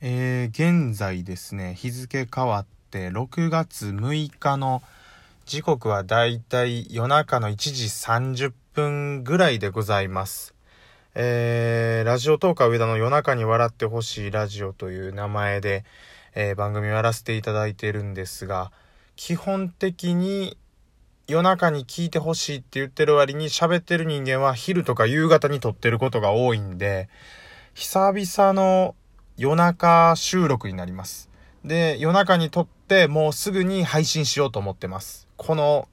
えー、現在ですね、日付変わって6月6日の時刻はだいたい夜中の1時30分ぐらいでございます。えー、ラジオトーカー上田の夜中に笑ってほしいラジオという名前で、えー、番組をやらせていただいているんですが、基本的に夜中に聞いてほしいって言ってる割に喋ってる人間は昼とか夕方に撮ってることが多いんで、久々の夜中収録になります。で、夜中に撮ってもうすぐに配信しようと思ってます。この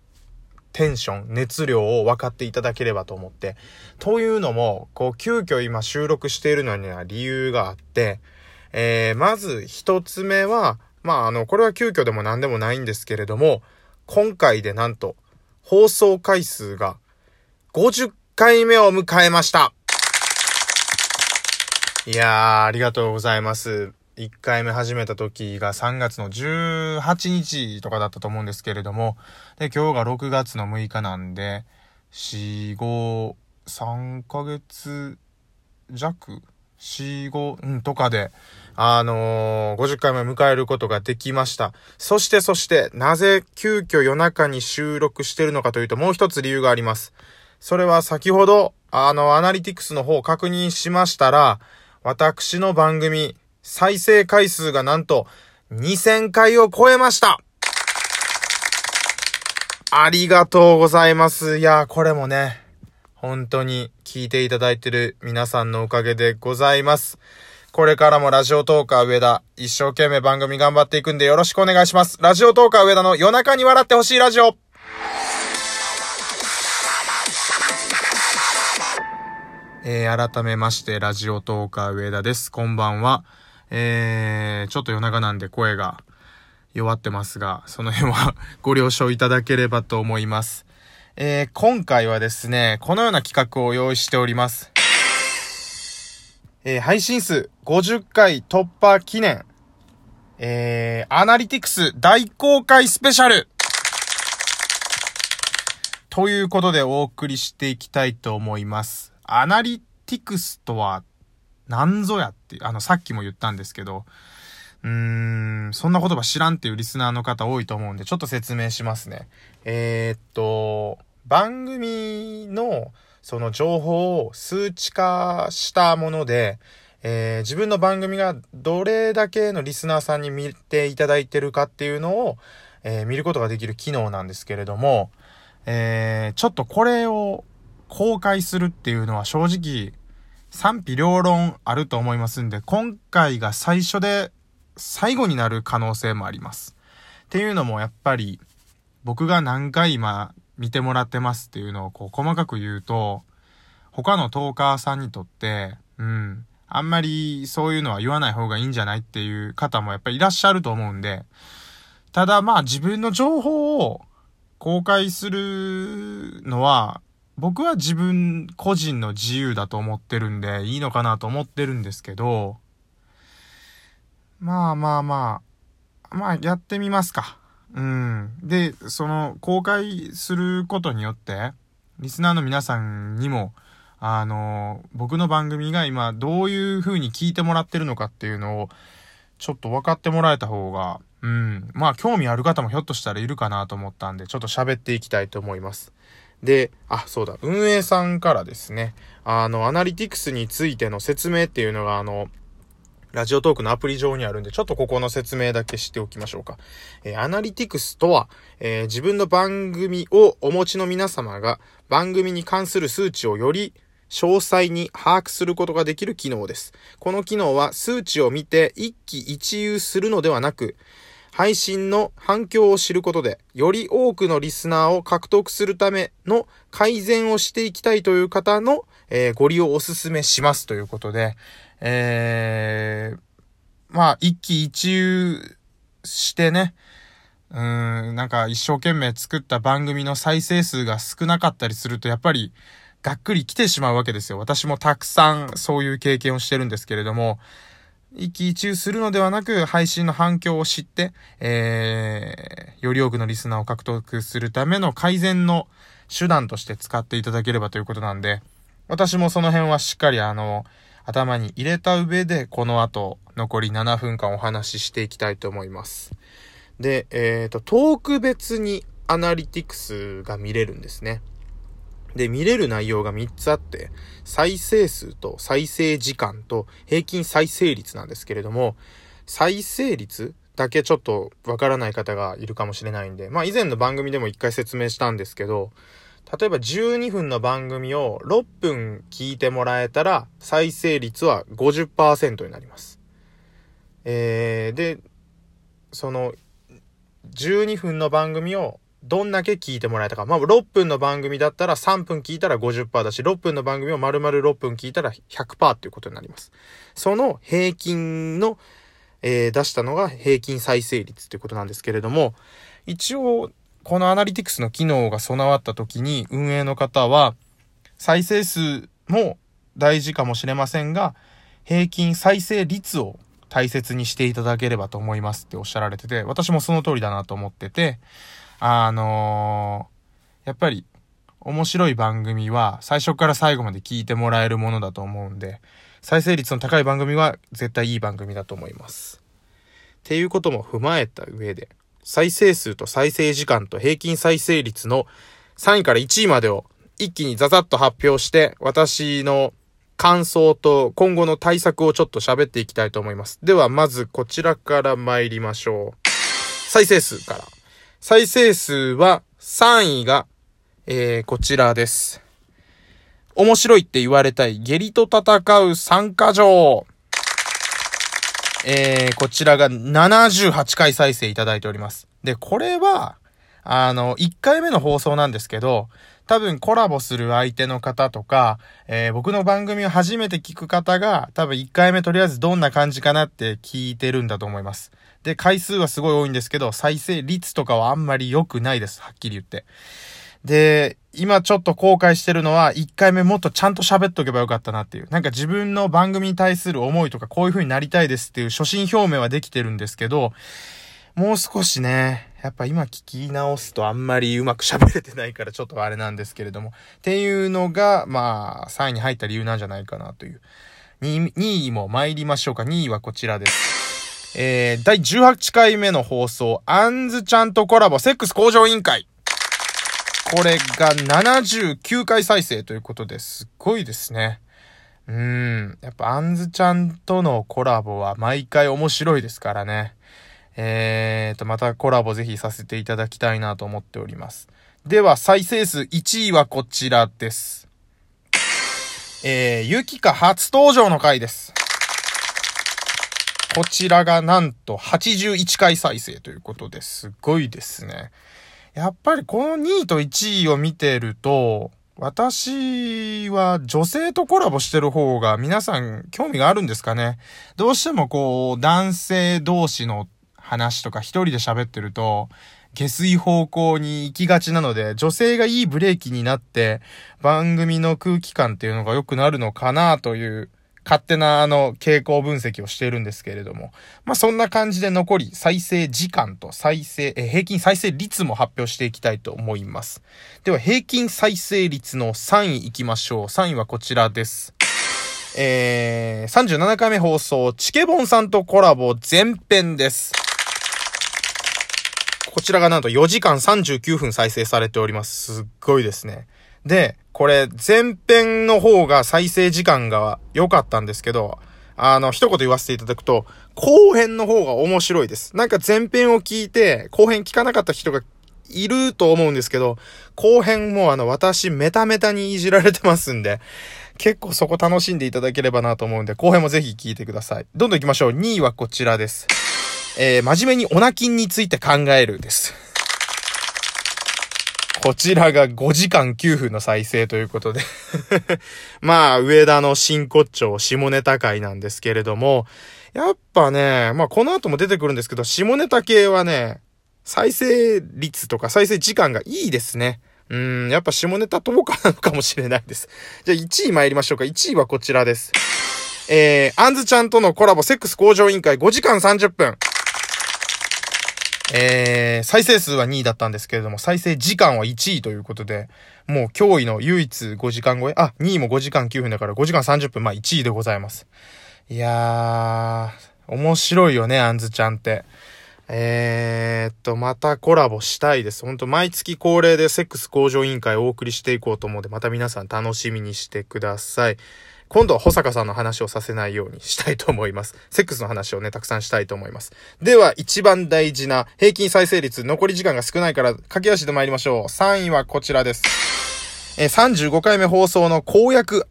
テンション、熱量を分かっていただければと思って。というのも、こう、急遽今収録しているのには理由があって、えー、まず一つ目は、まあ、あの、これは急遽でも何でもないんですけれども、今回でなんと、放送回数が50回目を迎えました。いやー、ありがとうございます。1回目始めた時が3月の18日とかだったと思うんですけれども、で、今日が6月の6日なんで、4、5、3ヶ月弱 ?4、5、うん、とかで、あのー、50回目迎えることができました。そしてそして、なぜ急遽夜中に収録してるのかというと、もう一つ理由があります。それは先ほど、あの、アナリティクスの方を確認しましたら、私の番組、再生回数がなんと2000回を超えましたありがとうございます。いや、これもね、本当に聞いていただいてる皆さんのおかげでございます。これからもラジオトーカー上田、一生懸命番組頑張っていくんでよろしくお願いします。ラジオトーカー上田の夜中に笑ってほしいラジオえー、改めまして、ラジオトーカー上田です。こんばんは。えー、ちょっと夜中なんで声が弱ってますが、その辺は ご了承いただければと思います。えー、今回はですね、このような企画を用意しております。えー、配信数50回突破記念、えー、アナリティクス大公開スペシャルということでお送りしていきたいと思います。アナリティクスとは何ぞやって、あの、さっきも言ったんですけど、うーん、そんな言葉知らんっていうリスナーの方多いと思うんで、ちょっと説明しますね。えー、っと、番組のその情報を数値化したもので、えー、自分の番組がどれだけのリスナーさんに見ていただいてるかっていうのを、えー、見ることができる機能なんですけれども、えー、ちょっとこれを公開するっていうのは正直賛否両論あると思いますんで、今回が最初で最後になる可能性もあります。っていうのもやっぱり僕が何回今見てもらってますっていうのをこう細かく言うと、他のトーカーさんにとって、うん、あんまりそういうのは言わない方がいいんじゃないっていう方もやっぱりいらっしゃると思うんで、ただまあ自分の情報を公開するのは僕は自分個人の自由だと思ってるんで、いいのかなと思ってるんですけど、まあまあまあ、まあやってみますか。うん。で、その公開することによって、リスナーの皆さんにも、あの、僕の番組が今どういう風に聞いてもらってるのかっていうのを、ちょっと分かってもらえた方が、うん。まあ興味ある方もひょっとしたらいるかなと思ったんで、ちょっと喋っていきたいと思います。で、あ、そうだ、運営さんからですね、あの、アナリティクスについての説明っていうのが、あの、ラジオトークのアプリ上にあるんで、ちょっとここの説明だけしておきましょうか。えー、アナリティクスとは、えー、自分の番組をお持ちの皆様が番組に関する数値をより詳細に把握することができる機能です。この機能は数値を見て一喜一憂するのではなく、配信の反響を知ることで、より多くのリスナーを獲得するための改善をしていきたいという方の、えー、ご利用をお勧めしますということで、えー、まあ、一喜一憂してね、うん、なんか一生懸命作った番組の再生数が少なかったりすると、やっぱり、がっくり来てしまうわけですよ。私もたくさんそういう経験をしてるんですけれども、一喜一憂するのではなく、配信の反響を知って、えー、より多くのリスナーを獲得するための改善の手段として使っていただければということなんで、私もその辺はしっかりあの、頭に入れた上で、この後、残り7分間お話ししていきたいと思います。で、えっ、ー、と、トーク別にアナリティクスが見れるんですね。で、見れる内容が3つあって、再生数と再生時間と平均再生率なんですけれども、再生率だけちょっとわからない方がいるかもしれないんで、まあ以前の番組でも一回説明したんですけど、例えば12分の番組を6分聞いてもらえたら再生率は50%になります。えー、で、その12分の番組をどんだけ聞いてもらえたか。まあ、6分の番組だったら3分聞いたら50%だし、6分の番組を丸々6分聞いたら100%っていうことになります。その平均の、えー、出したのが平均再生率ということなんですけれども、一応、このアナリティクスの機能が備わった時に運営の方は、再生数も大事かもしれませんが、平均再生率を大切にしていただければと思いますっておっしゃられてて、私もその通りだなと思ってて、あのー、やっぱり面白い番組は最初から最後まで聞いてもらえるものだと思うんで、再生率の高い番組は絶対いい番組だと思います。っていうことも踏まえた上で、再生数と再生時間と平均再生率の3位から1位までを一気にザザッと発表して、私の感想と今後の対策をちょっと喋っていきたいと思います。では、まずこちらから参りましょう。再生数から。再生数は3位が、えー、こちらです。面白いって言われたい下痢と戦う参加状。えー、こちらが78回再生いただいております。で、これは、あの、1回目の放送なんですけど、多分コラボする相手の方とか、えー、僕の番組を初めて聞く方が、多分1回目とりあえずどんな感じかなって聞いてるんだと思います。で、回数はすごい多いんですけど、再生率とかはあんまり良くないです。はっきり言って。で、今ちょっと後悔してるのは、1回目もっとちゃんと喋っとけばよかったなっていう。なんか自分の番組に対する思いとか、こういう風になりたいですっていう初心表明はできてるんですけど、もう少しね、やっぱ今聞き直すとあんまりうまく喋れてないからちょっとあれなんですけれども。っていうのが、まあ、3位に入った理由なんじゃないかなという。2, 2位も参りましょうか。2位はこちらです。えー、第18回目の放送、アンズちゃんとコラボ、セックス向上委員会。これが79回再生ということですっごいですね。うん。やっぱアンズちゃんとのコラボは毎回面白いですからね。えーと、またコラボぜひさせていただきたいなと思っております。では、再生数1位はこちらです。えー、ゆきか初登場の回です。こちらがなんと81回再生ということですごいですね。やっぱりこの2位と1位を見てると、私は女性とコラボしてる方が皆さん興味があるんですかね。どうしてもこう男性同士の話とか一人で喋ってると、下水方向に行きがちなので、女性がいいブレーキになって、番組の空気感っていうのが良くなるのかなという勝手なあの傾向分析をしているんですけれども、まあそんな感じで残り再生時間と再生、え平均再生率も発表していきたいと思います。では平均再生率の3位いきましょう。3位はこちらです。えー、37回目放送、チケボンさんとコラボ前編です。こちらがなんと4時間39分再生されております。すっごいですね。で、これ、前編の方が再生時間が良かったんですけど、あの、一言言わせていただくと、後編の方が面白いです。なんか前編を聞いて、後編聞かなかった人がいると思うんですけど、後編もあの、私、メタメタにいじられてますんで、結構そこ楽しんでいただければなと思うんで、後編もぜひ聞いてください。どんどん行きましょう。2位はこちらです。えー、真面目にオナキンについて考えるです。こちらが5時間9分の再生ということで まあ、上田の真骨頂、下ネタ会なんですけれども、やっぱね、まあこの後も出てくるんですけど、下ネタ系はね、再生率とか再生時間がいいですね。うん、やっぱ下ネタ10日なのかもしれないです。じゃあ1位参りましょうか。1位はこちらです。えー、アンズちゃんとのコラボセックス向上委員会5時間30分。えー、再生数は2位だったんですけれども、再生時間は1位ということで、もう驚異の唯一5時間超え、あ、2位も5時間9分だから5時間30分、まあ1位でございます。いやー、面白いよね、あんずちゃんって。えー、っと、またコラボしたいです。ほんと、毎月恒例でセックス向上委員会をお送りしていこうと思うので、また皆さん楽しみにしてください。今度は保坂さんの話をさせないようにしたいと思います。セックスの話をね、たくさんしたいと思います。では、一番大事な平均再生率、残り時間が少ないから駆け足で参りましょう。3位はこちらです。え35回目放送の公約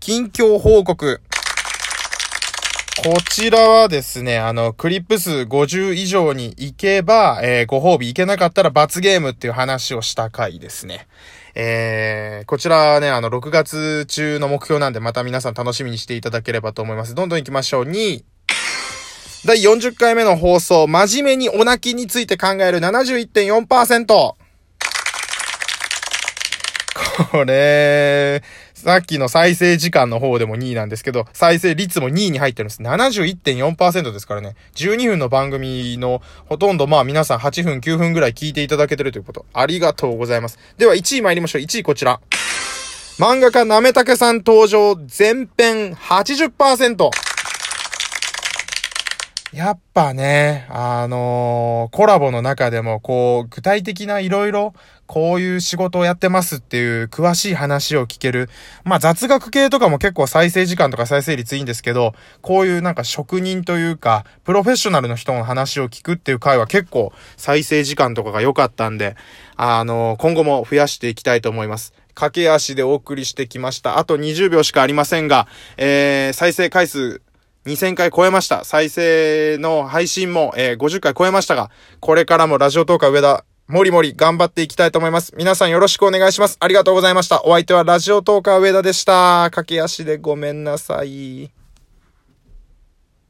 近況報告。こちらはですね、あの、クリップ数50以上に行けば、えー、ご褒美行けなかったら罰ゲームっていう話をした回ですね。えー、こちらはね、あの、6月中の目標なんで、また皆さん楽しみにしていただければと思います。どんどん行きましょう。2位。第40回目の放送、真面目にお泣きについて考える71.4%。これ、さっきの再生時間の方でも2位なんですけど、再生率も2位に入ってるんです。71.4%ですからね。12分の番組のほとんどまあ皆さん8分9分ぐらい聞いていただけてるということ。ありがとうございます。では1位参りましょう。1位こちら。漫画家なめたけさん登場、前編80%。やっぱね、あのー、コラボの中でも、こう、具体的な色々、こういう仕事をやってますっていう詳しい話を聞ける。まあ雑学系とかも結構再生時間とか再生率いいんですけど、こういうなんか職人というか、プロフェッショナルの人の話を聞くっていう回は結構再生時間とかが良かったんで、あのー、今後も増やしていきたいと思います。駆け足でお送りしてきました。あと20秒しかありませんが、えー、再生回数2000回超えました。再生の配信も、えー、50回超えましたが、これからもラジオトーカー上田、もりもり頑張っていきたいと思います。皆さんよろしくお願いします。ありがとうございました。お相手はラジオトーカー上田でした。駆け足でごめんなさい。